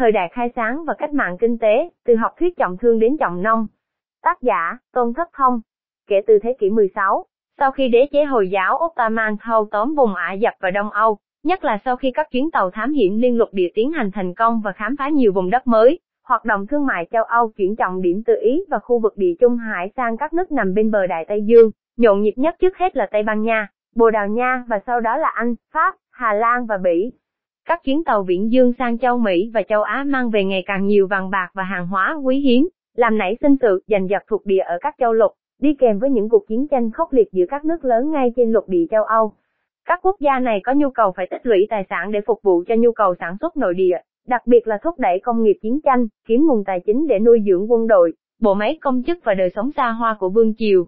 Thời đại khai sáng và cách mạng kinh tế, từ học thuyết trọng thương đến trọng nông. Tác giả, Tôn Thất Thông. Kể từ thế kỷ 16, sau khi đế chế Hồi giáo Ottoman thâu tóm vùng Ả Dập và Đông Âu, nhất là sau khi các chuyến tàu thám hiểm liên lục địa tiến hành thành công và khám phá nhiều vùng đất mới, hoạt động thương mại châu Âu chuyển trọng điểm từ Ý và khu vực địa Trung Hải sang các nước nằm bên bờ Đại Tây Dương, nhộn nhịp nhất trước hết là Tây Ban Nha, Bồ Đào Nha và sau đó là Anh, Pháp, Hà Lan và Bỉ. Các chuyến tàu viễn dương sang châu Mỹ và châu Á mang về ngày càng nhiều vàng bạc và hàng hóa quý hiếm, làm nảy sinh sự giành giật thuộc địa ở các châu lục, đi kèm với những cuộc chiến tranh khốc liệt giữa các nước lớn ngay trên lục địa châu Âu. Các quốc gia này có nhu cầu phải tích lũy tài sản để phục vụ cho nhu cầu sản xuất nội địa, đặc biệt là thúc đẩy công nghiệp chiến tranh, kiếm nguồn tài chính để nuôi dưỡng quân đội, bộ máy công chức và đời sống xa hoa của vương triều.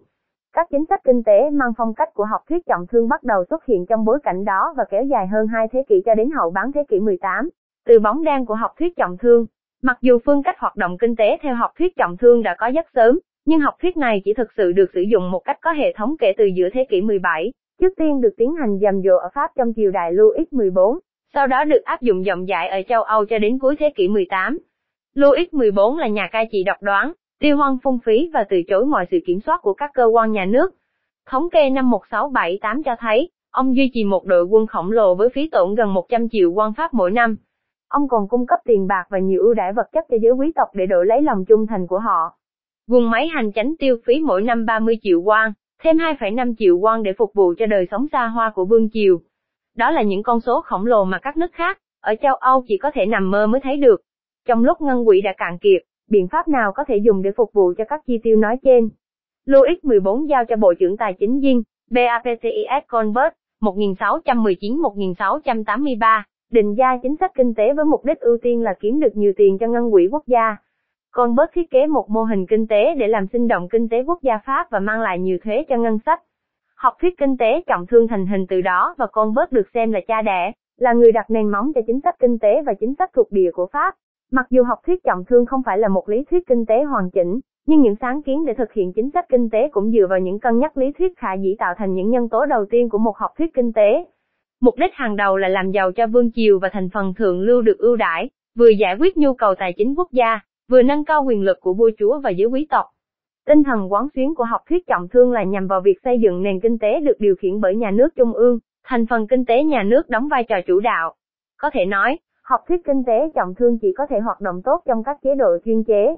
Các chính sách kinh tế mang phong cách của học thuyết trọng thương bắt đầu xuất hiện trong bối cảnh đó và kéo dài hơn hai thế kỷ cho đến hậu bán thế kỷ 18. Từ bóng đen của học thuyết trọng thương, mặc dù phương cách hoạt động kinh tế theo học thuyết trọng thương đã có rất sớm, nhưng học thuyết này chỉ thực sự được sử dụng một cách có hệ thống kể từ giữa thế kỷ 17, trước tiên được tiến hành dầm rộ ở Pháp trong triều đại Louis XIV, sau đó được áp dụng rộng rãi ở châu Âu cho đến cuối thế kỷ 18. Louis XIV là nhà cai trị độc đoán, tiêu hoang phung phí và từ chối mọi sự kiểm soát của các cơ quan nhà nước. Thống kê năm 1678 cho thấy, ông duy trì một đội quân khổng lồ với phí tổn gần 100 triệu quan pháp mỗi năm. Ông còn cung cấp tiền bạc và nhiều ưu đãi vật chất cho giới quý tộc để đổi lấy lòng trung thành của họ. Quân máy hành chánh tiêu phí mỗi năm 30 triệu quan, thêm 2,5 triệu quan để phục vụ cho đời sống xa hoa của vương triều. Đó là những con số khổng lồ mà các nước khác, ở châu Âu chỉ có thể nằm mơ mới thấy được. Trong lúc ngân quỹ đã cạn kiệt, biện pháp nào có thể dùng để phục vụ cho các chi tiêu nói trên? Louis XIV giao cho Bộ trưởng Tài chính Dinh, BAPCIS Colbert, 1619-1683, định ra chính sách kinh tế với mục đích ưu tiên là kiếm được nhiều tiền cho ngân quỹ quốc gia. Colbert thiết kế một mô hình kinh tế để làm sinh động kinh tế quốc gia Pháp và mang lại nhiều thuế cho ngân sách. Học thuyết kinh tế trọng thương thành hình từ đó và Colbert được xem là cha đẻ, là người đặt nền móng cho chính sách kinh tế và chính sách thuộc địa của Pháp. Mặc dù học thuyết trọng thương không phải là một lý thuyết kinh tế hoàn chỉnh, nhưng những sáng kiến để thực hiện chính sách kinh tế cũng dựa vào những cân nhắc lý thuyết khả dĩ tạo thành những nhân tố đầu tiên của một học thuyết kinh tế. Mục đích hàng đầu là làm giàu cho vương triều và thành phần thượng lưu được ưu đãi, vừa giải quyết nhu cầu tài chính quốc gia, vừa nâng cao quyền lực của vua chúa và giới quý tộc. Tinh thần quán xuyến của học thuyết trọng thương là nhằm vào việc xây dựng nền kinh tế được điều khiển bởi nhà nước trung ương, thành phần kinh tế nhà nước đóng vai trò chủ đạo. Có thể nói, học thuyết kinh tế trọng thương chỉ có thể hoạt động tốt trong các chế độ chuyên chế.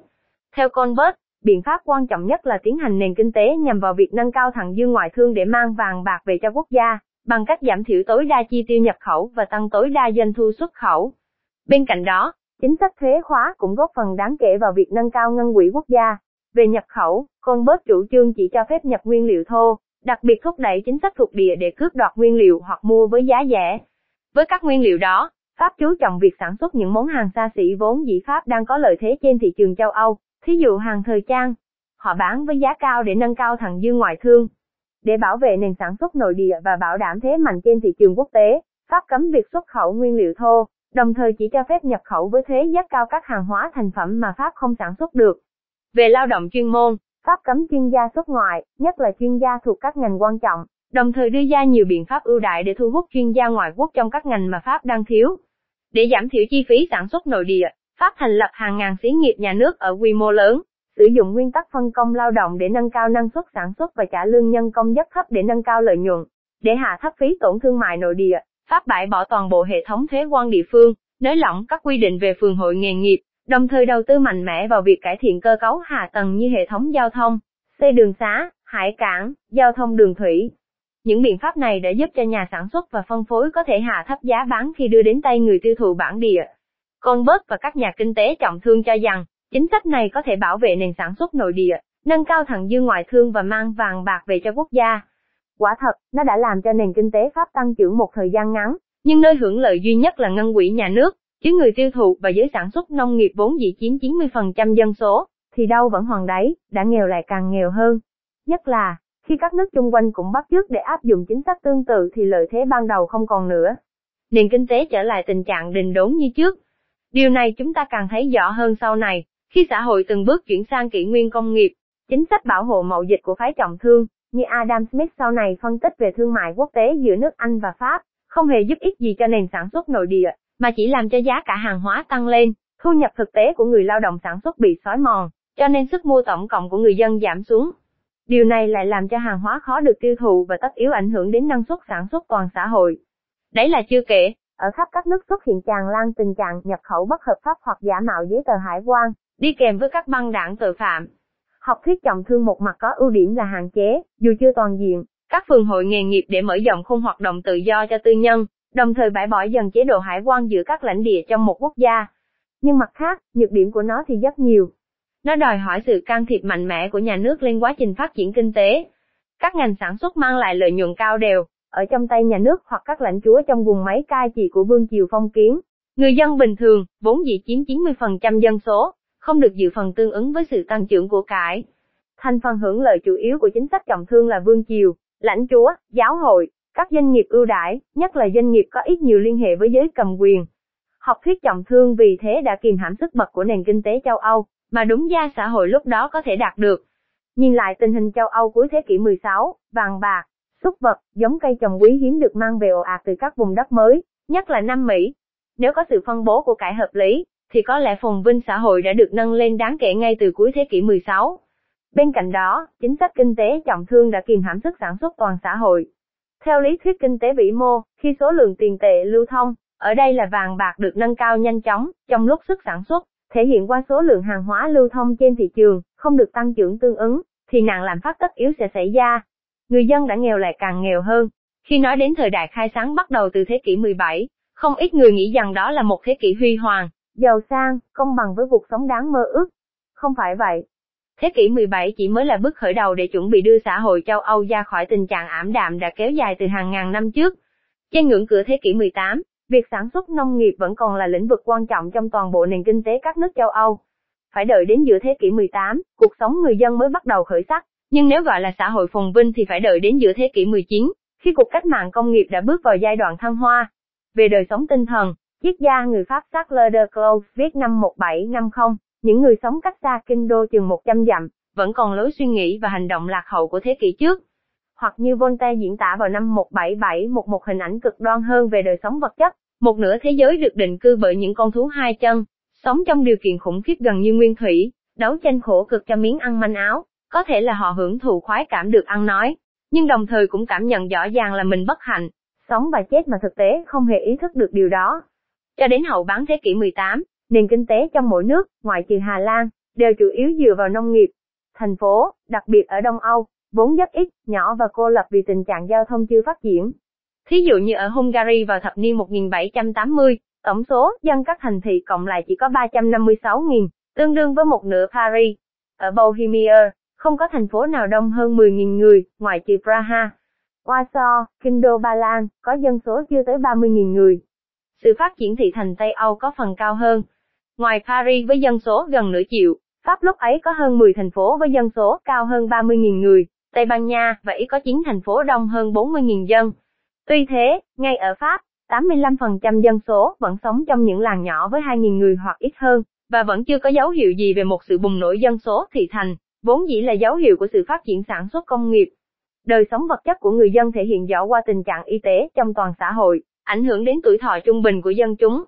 Theo Colbert, biện pháp quan trọng nhất là tiến hành nền kinh tế nhằm vào việc nâng cao thặng dư ngoại thương để mang vàng bạc về cho quốc gia, bằng cách giảm thiểu tối đa chi tiêu nhập khẩu và tăng tối đa doanh thu xuất khẩu. Bên cạnh đó, chính sách thuế khóa cũng góp phần đáng kể vào việc nâng cao ngân quỹ quốc gia. Về nhập khẩu, Colbert chủ trương chỉ cho phép nhập nguyên liệu thô, đặc biệt thúc đẩy chính sách thuộc địa để cướp đoạt nguyên liệu hoặc mua với giá rẻ. Với các nguyên liệu đó, Pháp chú trọng việc sản xuất những món hàng xa xỉ vốn dĩ Pháp đang có lợi thế trên thị trường châu Âu, thí dụ hàng thời trang. Họ bán với giá cao để nâng cao thặng dư ngoại thương. Để bảo vệ nền sản xuất nội địa và bảo đảm thế mạnh trên thị trường quốc tế, Pháp cấm việc xuất khẩu nguyên liệu thô, đồng thời chỉ cho phép nhập khẩu với thuế giá cao các hàng hóa thành phẩm mà Pháp không sản xuất được. Về lao động chuyên môn, Pháp cấm chuyên gia xuất ngoại, nhất là chuyên gia thuộc các ngành quan trọng, đồng thời đưa ra nhiều biện pháp ưu đại để thu hút chuyên gia ngoại quốc trong các ngành mà Pháp đang thiếu. Để giảm thiểu chi phí sản xuất nội địa, Pháp thành lập hàng ngàn xí nghiệp nhà nước ở quy mô lớn, sử dụng nguyên tắc phân công lao động để nâng cao năng suất sản xuất và trả lương nhân công rất thấp để nâng cao lợi nhuận. Để hạ thấp phí tổn thương mại nội địa, Pháp bãi bỏ toàn bộ hệ thống thuế quan địa phương, nới lỏng các quy định về phường hội nghề nghiệp, đồng thời đầu tư mạnh mẽ vào việc cải thiện cơ cấu hạ tầng như hệ thống giao thông, xây đường xá, hải cảng, giao thông đường thủy, những biện pháp này đã giúp cho nhà sản xuất và phân phối có thể hạ thấp giá bán khi đưa đến tay người tiêu thụ bản địa. Convert và các nhà kinh tế trọng thương cho rằng, chính sách này có thể bảo vệ nền sản xuất nội địa, nâng cao thặng dư ngoại thương và mang vàng bạc về cho quốc gia. Quả thật, nó đã làm cho nền kinh tế Pháp tăng trưởng một thời gian ngắn, nhưng nơi hưởng lợi duy nhất là ngân quỹ nhà nước, chứ người tiêu thụ và giới sản xuất nông nghiệp vốn dĩ chiếm 90% dân số, thì đâu vẫn hoàn đáy, đã nghèo lại càng nghèo hơn. Nhất là, khi các nước chung quanh cũng bắt chước để áp dụng chính sách tương tự thì lợi thế ban đầu không còn nữa. Nền kinh tế trở lại tình trạng đình đốn như trước. Điều này chúng ta càng thấy rõ hơn sau này, khi xã hội từng bước chuyển sang kỷ nguyên công nghiệp, chính sách bảo hộ mậu dịch của phái trọng thương, như Adam Smith sau này phân tích về thương mại quốc tế giữa nước Anh và Pháp, không hề giúp ích gì cho nền sản xuất nội địa, mà chỉ làm cho giá cả hàng hóa tăng lên, Thu nhập thực tế của người lao động sản xuất bị xói mòn, cho nên sức mua tổng cộng của người dân giảm xuống. Điều này lại làm cho hàng hóa khó được tiêu thụ và tất yếu ảnh hưởng đến năng suất sản xuất toàn xã hội. Đấy là chưa kể, ở khắp các nước xuất hiện tràn lan tình trạng nhập khẩu bất hợp pháp hoặc giả mạo giấy tờ hải quan, đi kèm với các băng đảng tội phạm. Học thuyết trọng thương một mặt có ưu điểm là hạn chế, dù chưa toàn diện, các phường hội nghề nghiệp để mở rộng khung hoạt động tự do cho tư nhân, đồng thời bãi bỏ dần chế độ hải quan giữa các lãnh địa trong một quốc gia. Nhưng mặt khác, nhược điểm của nó thì rất nhiều. Nó đòi hỏi sự can thiệp mạnh mẽ của nhà nước lên quá trình phát triển kinh tế. Các ngành sản xuất mang lại lợi nhuận cao đều, ở trong tay nhà nước hoặc các lãnh chúa trong vùng máy cai trị của vương triều phong kiến. Người dân bình thường, vốn dĩ chiếm 90% dân số, không được dự phần tương ứng với sự tăng trưởng của cải. Thành phần hưởng lợi chủ yếu của chính sách trọng thương là vương triều, lãnh chúa, giáo hội, các doanh nghiệp ưu đãi, nhất là doanh nghiệp có ít nhiều liên hệ với giới cầm quyền. Học thuyết trọng thương vì thế đã kìm hãm sức bật của nền kinh tế châu Âu, mà đúng gia xã hội lúc đó có thể đạt được. Nhìn lại tình hình châu Âu cuối thế kỷ 16, vàng bạc, súc vật, giống cây trồng quý hiếm được mang về ồ ạt từ các vùng đất mới, nhất là Nam Mỹ. Nếu có sự phân bố của cải hợp lý, thì có lẽ phồn vinh xã hội đã được nâng lên đáng kể ngay từ cuối thế kỷ 16. Bên cạnh đó, chính sách kinh tế trọng thương đã kìm hãm sức sản xuất toàn xã hội. Theo lý thuyết kinh tế vĩ mô, khi số lượng tiền tệ lưu thông, ở đây là vàng bạc được nâng cao nhanh chóng, trong lúc sức sản xuất, thể hiện qua số lượng hàng hóa lưu thông trên thị trường, không được tăng trưởng tương ứng, thì nạn lạm phát tất yếu sẽ xảy ra. Người dân đã nghèo lại càng nghèo hơn. Khi nói đến thời đại khai sáng bắt đầu từ thế kỷ 17, không ít người nghĩ rằng đó là một thế kỷ huy hoàng, giàu sang, công bằng với cuộc sống đáng mơ ước. Không phải vậy. Thế kỷ 17 chỉ mới là bước khởi đầu để chuẩn bị đưa xã hội châu Âu ra khỏi tình trạng ảm đạm đã kéo dài từ hàng ngàn năm trước. Trên ngưỡng cửa thế kỷ 18, việc sản xuất nông nghiệp vẫn còn là lĩnh vực quan trọng trong toàn bộ nền kinh tế các nước châu Âu. Phải đợi đến giữa thế kỷ 18, cuộc sống người dân mới bắt đầu khởi sắc, nhưng nếu gọi là xã hội phồn vinh thì phải đợi đến giữa thế kỷ 19, khi cuộc cách mạng công nghiệp đã bước vào giai đoạn thăng hoa. Về đời sống tinh thần, triết gia người Pháp Charles de Clos viết năm 1750, những người sống cách xa kinh đô chừng 100 dặm, vẫn còn lối suy nghĩ và hành động lạc hậu của thế kỷ trước. Hoặc như Voltaire diễn tả vào năm 1771 một hình ảnh cực đoan hơn về đời sống vật chất, một nửa thế giới được định cư bởi những con thú hai chân, sống trong điều kiện khủng khiếp gần như nguyên thủy, đấu tranh khổ cực cho miếng ăn manh áo, có thể là họ hưởng thụ khoái cảm được ăn nói, nhưng đồng thời cũng cảm nhận rõ ràng là mình bất hạnh, sống và chết mà thực tế không hề ý thức được điều đó. Cho đến hậu bán thế kỷ 18, nền kinh tế trong mỗi nước, ngoại trừ Hà Lan, đều chủ yếu dựa vào nông nghiệp. Thành phố, đặc biệt ở Đông Âu, vốn rất ít, nhỏ và cô lập vì tình trạng giao thông chưa phát triển. Thí dụ như ở Hungary vào thập niên 1780, tổng số dân các thành thị cộng lại chỉ có 356.000, tương đương với một nửa Paris. Ở Bohemia, không có thành phố nào đông hơn 10.000 người, ngoại trừ Praha. Warsaw, kinh đô Ba Lan, có dân số chưa tới 30.000 người. Sự phát triển thị thành Tây Âu có phần cao hơn. Ngoài Paris với dân số gần nửa triệu, Pháp lúc ấy có hơn 10 thành phố với dân số cao hơn 30.000 người, Tây Ban Nha và Ý có 9 thành phố đông hơn 40.000 dân. Tuy thế, ngay ở Pháp, 85% dân số vẫn sống trong những làng nhỏ với 2.000 người hoặc ít hơn, và vẫn chưa có dấu hiệu gì về một sự bùng nổ dân số thị thành, vốn dĩ là dấu hiệu của sự phát triển sản xuất công nghiệp. Đời sống vật chất của người dân thể hiện rõ qua tình trạng y tế trong toàn xã hội, ảnh hưởng đến tuổi thọ trung bình của dân chúng.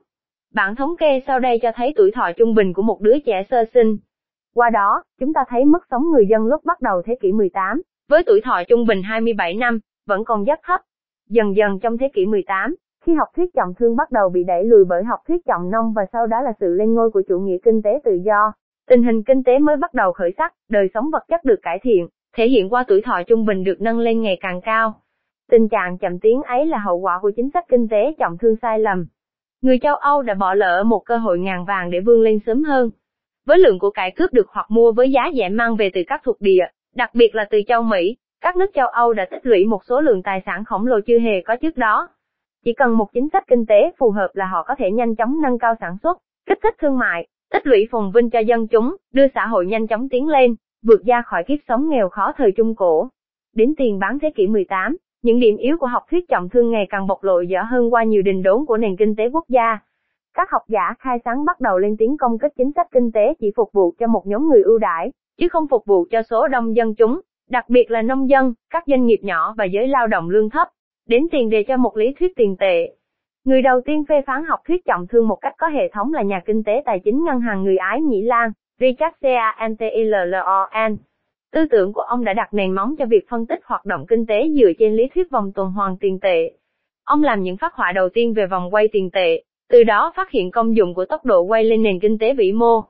Bản thống kê sau đây cho thấy tuổi thọ trung bình của một đứa trẻ sơ sinh. Qua đó, chúng ta thấy mức sống người dân lúc bắt đầu thế kỷ 18, với tuổi thọ trung bình 27 năm, vẫn còn rất thấp. Dần dần trong thế kỷ 18, khi học thuyết trọng thương bắt đầu bị đẩy lùi bởi học thuyết trọng nông và sau đó là sự lên ngôi của chủ nghĩa kinh tế tự do, tình hình kinh tế mới bắt đầu khởi sắc, đời sống vật chất được cải thiện, thể hiện qua tuổi thọ trung bình được nâng lên ngày càng cao. Tình trạng chậm tiến ấy là hậu quả của chính sách kinh tế trọng thương sai lầm. Người châu Âu đã bỏ lỡ một cơ hội ngàn vàng để vươn lên sớm hơn. Với lượng của cải cướp được hoặc mua với giá rẻ mang về từ các thuộc địa, đặc biệt là từ châu Mỹ, các nước châu Âu đã tích lũy một số lượng tài sản khổng lồ chưa hề có trước đó. Chỉ cần một chính sách kinh tế phù hợp là họ có thể nhanh chóng nâng cao sản xuất, kích thích thương mại, tích lũy phồn vinh cho dân chúng, đưa xã hội nhanh chóng tiến lên, vượt ra khỏi kiếp sống nghèo khó thời Trung Cổ. Đến tiền bán thế kỷ 18, những điểm yếu của học thuyết trọng thương ngày càng bộc lộ rõ hơn qua nhiều đình đốn của nền kinh tế quốc gia. Các học giả khai sáng bắt đầu lên tiếng công kích chính sách kinh tế chỉ phục vụ cho một nhóm người ưu đãi, chứ không phục vụ cho số đông dân chúng, đặc biệt là nông dân, các doanh nghiệp nhỏ và giới lao động lương thấp. Đến tiền đề cho một lý thuyết tiền tệ. Người đầu tiên phê phán học thuyết trọng thương một cách có hệ thống là nhà kinh tế tài chính ngân hàng người Ái Nhĩ Lan, Richard Cantillon. Tư tưởng của ông đã đặt nền móng cho việc phân tích hoạt động kinh tế dựa trên lý thuyết vòng tuần hoàn tiền tệ. Ông làm những phát họa đầu tiên về vòng quay tiền tệ, từ đó phát hiện công dụng của tốc độ quay lên nền kinh tế vĩ mô.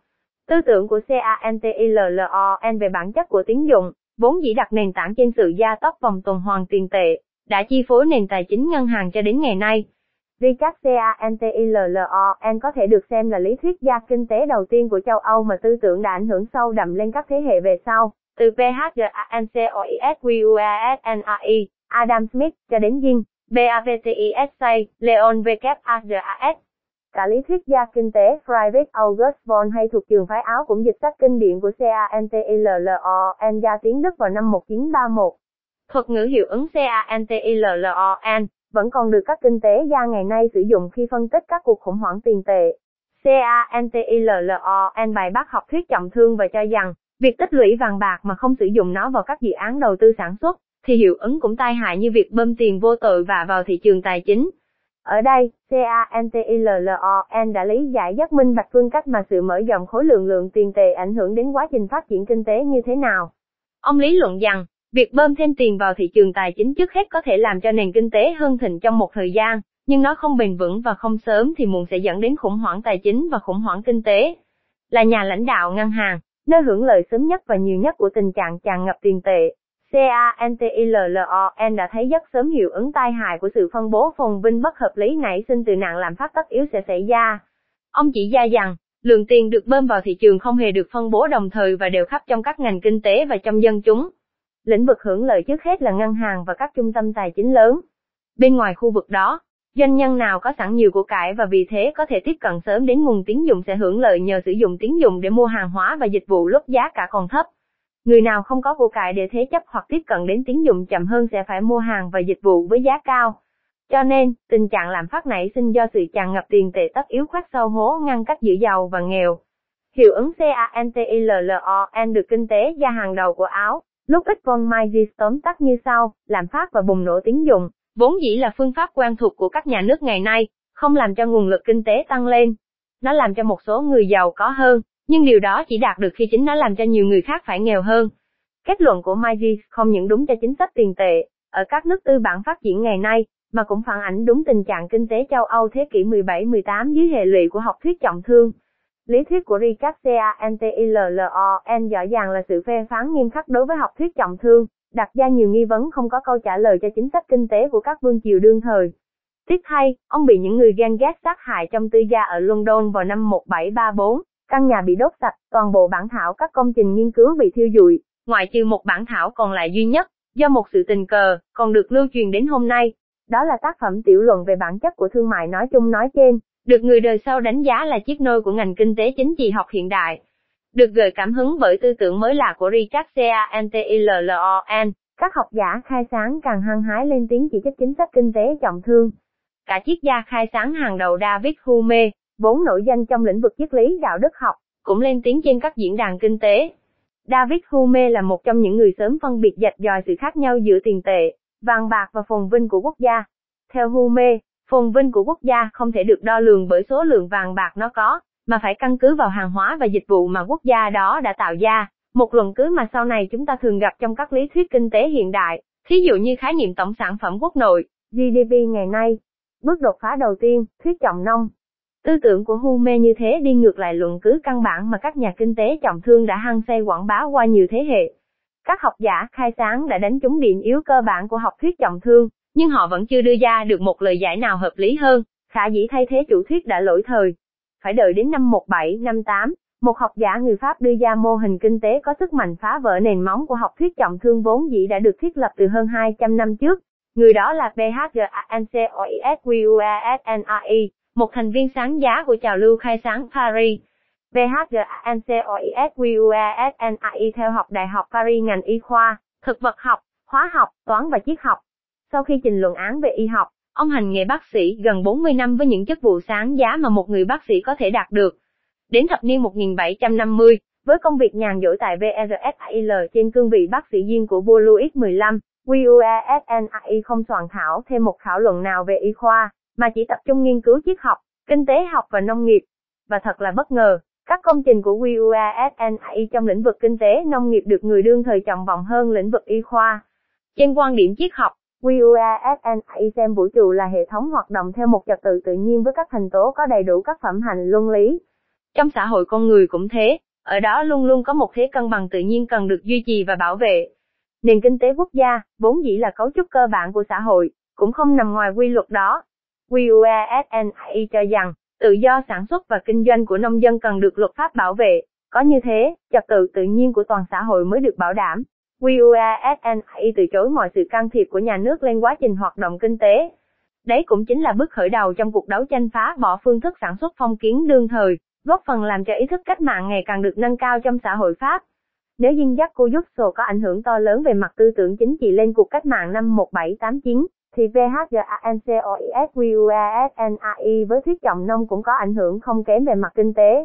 Tư tưởng của Cantillon về bản chất của tín dụng, vốn dĩ đặt nền tảng trên sự gia tốc vòng tuần hoàn tiền tệ, đã chi phối nền tài chính ngân hàng cho đến ngày nay. Richard Cantillon có thể được xem là lý thuyết gia kinh tế đầu tiên của châu Âu mà tư tưởng đã ảnh hưởng sâu đậm lên các thế hệ về sau, từ PHGANCOISQUASNAI, Adam Smith cho đến Jin, BAVTISA, Leon WASAS. Cả lý thuyết gia kinh tế Friedrich August von hay thuộc trường phái Áo cũng dịch sách kinh điển của CANTILLON ra tiếng Đức vào năm 1931. Thuật ngữ hiệu ứng CANTILLON vẫn còn được các kinh tế gia ngày nay sử dụng khi phân tích các cuộc khủng hoảng tiền tệ. CANTILLON bài bác học thuyết trọng thương và cho rằng, việc tích lũy vàng bạc mà không sử dụng nó vào các dự án đầu tư sản xuất, thì hiệu ứng cũng tai hại như việc bơm tiền vô tội và vào thị trường tài chính. Ở đây, CANTILLON đã lý giải giác minh bạch phương cách mà sự mở rộng khối lượng lượng tiền tệ ảnh hưởng đến quá trình phát triển kinh tế như thế nào. Ông lý luận rằng, việc bơm thêm tiền vào thị trường tài chính trước hết có thể làm cho nền kinh tế hơn thịnh trong một thời gian, nhưng nó không bền vững và không sớm thì muộn sẽ dẫn đến khủng hoảng tài chính và khủng hoảng kinh tế. Là nhà lãnh đạo ngân hàng, nơi hưởng lợi sớm nhất và nhiều nhất của tình trạng tràn ngập tiền tệ, CANTILLON đã thấy rất sớm hiệu ứng tai hại của sự phân bố phồn vinh bất hợp lý nảy sinh từ nạn làm phát tất yếu sẽ xảy ra. Ông chỉ ra rằng, lượng tiền được bơm vào thị trường không hề được phân bố đồng thời và đều khắp trong các ngành kinh tế và trong dân chúng. Lĩnh vực hưởng lợi trước hết là ngân hàng và các trung tâm tài chính lớn. Bên ngoài khu vực đó, doanh nhân nào có sẵn nhiều của cải và vì thế có thể tiếp cận sớm đến nguồn tín dụng sẽ hưởng lợi nhờ sử dụng tín dụng để mua hàng hóa và dịch vụ lúc giá cả còn thấp. Người nào không có của cải để thế chấp hoặc tiếp cận đến tín dụng chậm hơn sẽ phải mua hàng và dịch vụ với giá cao. Cho nên, tình trạng lạm phát nảy sinh do sự tràn ngập tiền tệ tất yếu khoét sâu hố ngăn cách giữa giàu và nghèo. Hiệu ứng CANTILLON được kinh tế gia hàng đầu của Áo, lúc ít von Mises tóm tắt như sau, lạm phát và bùng nổ tín dụng, vốn dĩ là phương pháp quen thuộc của các nhà nước ngày nay, không làm cho nguồn lực kinh tế tăng lên. Nó làm cho một số người giàu có hơn, nhưng điều đó chỉ đạt được khi chính nó làm cho nhiều người khác phải nghèo hơn. Kết luận của Mises không những đúng cho chính sách tiền tệ, ở các nước tư bản phát triển ngày nay, mà cũng phản ảnh đúng tình trạng kinh tế châu Âu thế kỷ 17-18 dưới hệ lụy của học thuyết trọng thương. Lý thuyết của Richard Cantillon rõ ràng là sự phê phán nghiêm khắc đối với học thuyết trọng thương, đặt ra nhiều nghi vấn không có câu trả lời cho chính sách kinh tế của các vương triều đương thời. Tiếc thay, ông bị những người ghen ghét sát hại trong tư gia ở London vào năm 1734, Căn nhà bị đốt sạch, toàn bộ bản thảo các công trình nghiên cứu bị thiêu rụi, ngoại trừ một bản thảo còn lại duy nhất, do một sự tình cờ, còn được lưu truyền đến hôm nay. Đó là tác phẩm tiểu luận về bản chất của thương mại nói chung nói trên, được người đời sau đánh giá là chiếc nôi của ngành kinh tế chính trị học hiện đại. Được gợi cảm hứng bởi tư tưởng mới lạ của Richard Cantillon, các học giả khai sáng càng hăng hái lên tiếng chỉ trích chính sách kinh tế trọng thương. Cả triết gia khai sáng hàng đầu David Hume, vốn nổi danh trong lĩnh vực triết lý đạo đức học, cũng lên tiếng trên các diễn đàn kinh tế. David Hume là một trong những người sớm phân biệt dạch dòi sự khác nhau giữa tiền tệ, vàng bạc và phồn vinh của quốc gia. Theo Hume, phồn vinh của quốc gia không thể được đo lường bởi số lượng vàng bạc nó có, mà phải căn cứ vào hàng hóa và dịch vụ mà quốc gia đó đã tạo ra. Một luận cứ mà sau này chúng ta thường gặp trong các lý thuyết kinh tế hiện đại, thí dụ như khái niệm tổng sản phẩm quốc nội, GDP ngày nay. Bước đột phá đầu tiên, thuyết trọng nông, Tư tưởng của Hume như thế đi ngược lại luận cứ căn bản mà các nhà kinh tế trọng thương đã hăng say quảng bá qua nhiều thế hệ. Các học giả khai sáng đã đánh trúng điểm yếu cơ bản của học thuyết trọng thương, nhưng họ vẫn chưa đưa ra được một lời giải nào hợp lý hơn, khả dĩ thay thế chủ thuyết đã lỗi thời. Phải đợi đến năm 1758, một học giả người Pháp đưa ra mô hình kinh tế có sức mạnh phá vỡ nền móng của học thuyết trọng thương vốn dĩ đã được thiết lập từ hơn 200 năm trước. Người đó là PHGANCOISQUASNAI, một thành viên sáng giá của trào lưu khai sáng Paris. VHGANCOISQUASNAI theo học Đại học Paris ngành y khoa, thực vật học, hóa học, toán và triết học. Sau khi trình luận án về y học, ông hành nghề bác sĩ gần 40 năm với những chức vụ sáng giá mà một người bác sĩ có thể đạt được. Đến thập niên 1750, với công việc nhàn rỗi tại VRSIL trên cương vị bác sĩ riêng của vua Louis XV, QUASNAI không soạn thảo thêm một thảo luận nào về y khoa, mà chỉ tập trung nghiên cứu triết học, kinh tế học và nông nghiệp. Và thật là bất ngờ, các công trình của WUASNI trong lĩnh vực kinh tế nông nghiệp được người đương thời trọng vọng hơn lĩnh vực y khoa. Trên quan điểm triết học, WUASNI xem vũ trụ là hệ thống hoạt động theo một trật tự tự nhiên với các thành tố có đầy đủ các phẩm hành luân lý. Trong xã hội con người cũng thế, ở đó luôn luôn có một thế cân bằng tự nhiên cần được duy trì và bảo vệ. Nền kinh tế quốc gia, vốn dĩ là cấu trúc cơ bản của xã hội, cũng không nằm ngoài quy luật đó. WUASNI cho rằng, tự do sản xuất và kinh doanh của nông dân cần được luật pháp bảo vệ, có như thế, trật tự tự nhiên của toàn xã hội mới được bảo đảm. WUASNI từ chối mọi sự can thiệp của nhà nước lên quá trình hoạt động kinh tế. Đấy cũng chính là bước khởi đầu trong cuộc đấu tranh phá bỏ phương thức sản xuất phong kiến đương thời, góp phần làm cho ý thức cách mạng ngày càng được nâng cao trong xã hội Pháp. Nếu dinh dắt cô Yusso có ảnh hưởng to lớn về mặt tư tưởng chính trị lên cuộc cách mạng năm 1789, thì VHGANCOISQUASNAI với thuyết trọng nông cũng có ảnh hưởng không kém về mặt kinh tế.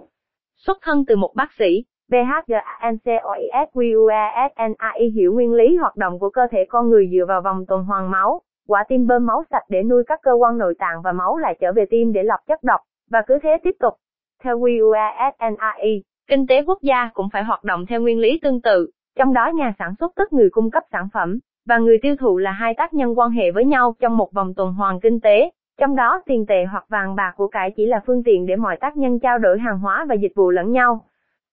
Xuất thân từ một bác sĩ, VHGANCOISQUASNAI hiểu nguyên lý hoạt động của cơ thể con người dựa vào vòng tuần hoàn máu, quả tim bơm máu sạch để nuôi các cơ quan nội tạng và máu lại trở về tim để lọc chất độc, và cứ thế tiếp tục. Theo WUASNAI, kinh tế quốc gia cũng phải hoạt động theo nguyên lý tương tự, trong đó nhà sản xuất tức người cung cấp sản phẩm, và người tiêu thụ là hai tác nhân quan hệ với nhau trong một vòng tuần hoàn kinh tế, trong đó tiền tệ hoặc vàng bạc của cải chỉ là phương tiện để mọi tác nhân trao đổi hàng hóa và dịch vụ lẫn nhau.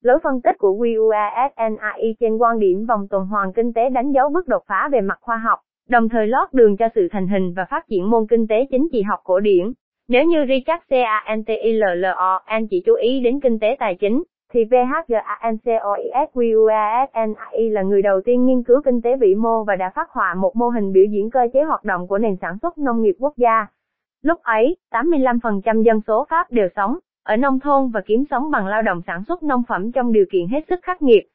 Lối phân tích của WUASNAI trên quan điểm vòng tuần hoàn kinh tế đánh dấu bước đột phá về mặt khoa học, đồng thời lót đường cho sự thành hình và phát triển môn kinh tế chính trị học cổ điển. Nếu như Richard Cantillon chỉ chú ý đến kinh tế tài chính, thì VHGANCOISQUASNI là người đầu tiên nghiên cứu kinh tế vĩ mô và đã phát họa một mô hình biểu diễn cơ chế hoạt động của nền sản xuất nông nghiệp quốc gia. Lúc ấy, 85% dân số Pháp đều sống ở nông thôn và kiếm sống bằng lao động sản xuất nông phẩm trong điều kiện hết sức khắc nghiệt.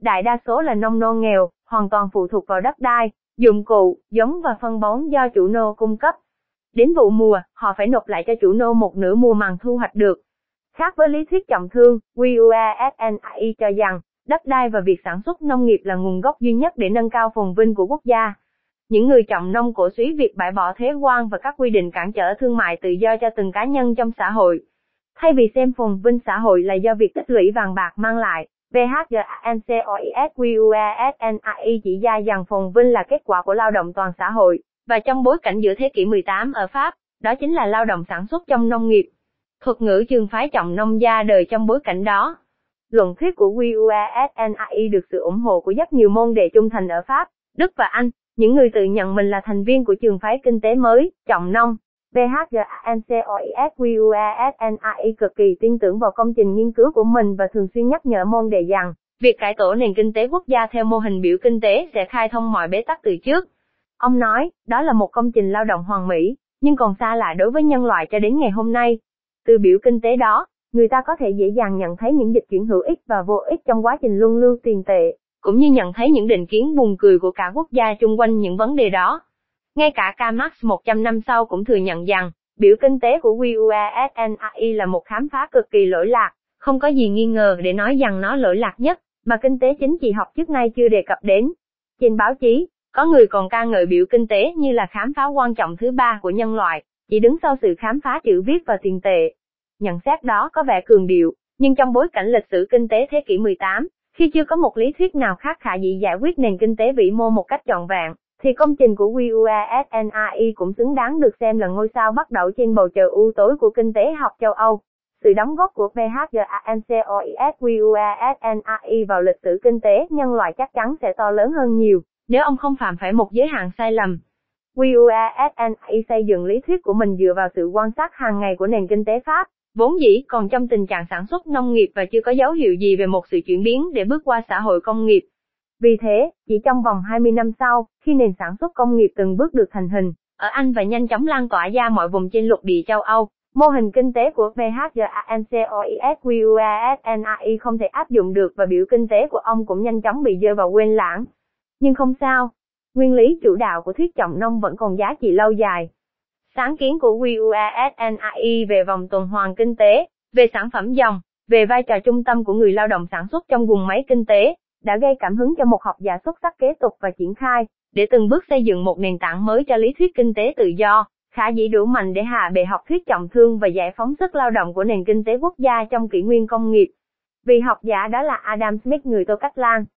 Đại đa số là nông nô nghèo, hoàn toàn phụ thuộc vào đất đai, dụng cụ, giống và phân bón do chủ nô cung cấp. Đến vụ mùa, họ phải nộp lại cho chủ nô một nửa mùa màng thu hoạch được. Khác với lý thuyết trọng thương, WUASNI cho rằng, đất đai và việc sản xuất nông nghiệp là nguồn gốc duy nhất để nâng cao phồn vinh của quốc gia. Những người trọng nông cổ suý việc bãi bỏ thuế quan và các quy định cản trở thương mại tự do cho từng cá nhân trong xã hội. Thay vì xem phồn vinh xã hội là do việc tích lũy vàng bạc mang lại, VHGANCOISQUASNAI chỉ ra rằng phồn vinh là kết quả của lao động toàn xã hội, và trong bối cảnh giữa thế kỷ 18 ở Pháp, đó chính là lao động sản xuất trong nông nghiệp. Thuật ngữ trường phái trọng nông gia đời trong bối cảnh đó. Luận thuyết của WUASNAI được sự ủng hộ của rất nhiều môn đệ trung thành ở Pháp, Đức và Anh, những người tự nhận mình là thành viên của trường phái kinh tế mới, trọng nông. VHGANCOISQUASNAI cực kỳ tin tưởng vào công trình nghiên cứu của mình và thường xuyên nhắc nhở môn đề rằng, việc cải tổ nền kinh tế quốc gia theo mô hình biểu kinh tế sẽ khai thông mọi bế tắc từ trước. Ông nói, đó là một công trình lao động hoàn mỹ, nhưng còn xa lạ đối với nhân loại cho đến ngày hôm nay. Từ biểu kinh tế đó, người ta có thể dễ dàng nhận thấy những dịch chuyển hữu ích và vô ích trong quá trình luân lưu tiền tệ, cũng như nhận thấy những định kiến buồn cười của cả quốc gia chung quanh những vấn đề đó. Ngay cả Karl Marx 100 năm sau cũng thừa nhận rằng, biểu kinh tế của WUASNI là một khám phá cực kỳ lỗi lạc, không có gì nghi ngờ để nói rằng nó lỗi lạc nhất, mà kinh tế chính trị học trước nay chưa đề cập đến. Trên báo chí, có người còn ca ngợi biểu kinh tế như là khám phá quan trọng thứ ba của nhân loại, chỉ đứng sau sự khám phá chữ viết và tiền tệ. Nhận xét đó có vẻ cường điệu, nhưng trong bối cảnh lịch sử kinh tế thế kỷ 18, khi chưa có một lý thuyết nào khác khả dĩ giải quyết nền kinh tế vĩ mô một cách trọn vẹn, thì công trình của WUASNAI cũng xứng đáng được xem là ngôi sao bắt đầu trên bầu trời u tối của kinh tế học châu Âu. Sự đóng góp của PHGANCOISQUASNAI vào lịch sử kinh tế nhân loại chắc chắn sẽ to lớn hơn nhiều, nếu ông không phạm phải một giới hạn sai lầm. WUASNAI xây dựng lý thuyết của mình dựa vào sự quan sát hàng ngày của nền kinh tế Pháp, vốn dĩ còn trong tình trạng sản xuất nông nghiệp và chưa có dấu hiệu gì về một sự chuyển biến để bước qua xã hội công nghiệp. Vì thế, chỉ trong vòng 20 năm sau, khi nền sản xuất công nghiệp từng bước được thành hình, ở Anh và nhanh chóng lan tỏa ra mọi vùng trên lục địa châu Âu, mô hình kinh tế của VHGANCOISQUASNAI không thể áp dụng được và biểu kinh tế của ông cũng nhanh chóng bị rơi vào quên lãng. Nhưng không sao, nguyên lý chủ đạo của thuyết trọng nông vẫn còn giá trị lâu dài. Sáng kiến của WUASNAI về vòng tuần hoàn kinh tế, về sản phẩm dòng, về vai trò trung tâm của người lao động sản xuất trong vùng máy kinh tế, đã gây cảm hứng cho một học giả xuất sắc kế tục và triển khai, để từng bước xây dựng một nền tảng mới cho lý thuyết kinh tế tự do, khả dĩ đủ mạnh để hạ bệ học thuyết trọng thương và giải phóng sức lao động của nền kinh tế quốc gia trong kỷ nguyên công nghiệp. Vì học giả đó là Adam Smith người Tô Cách Lan.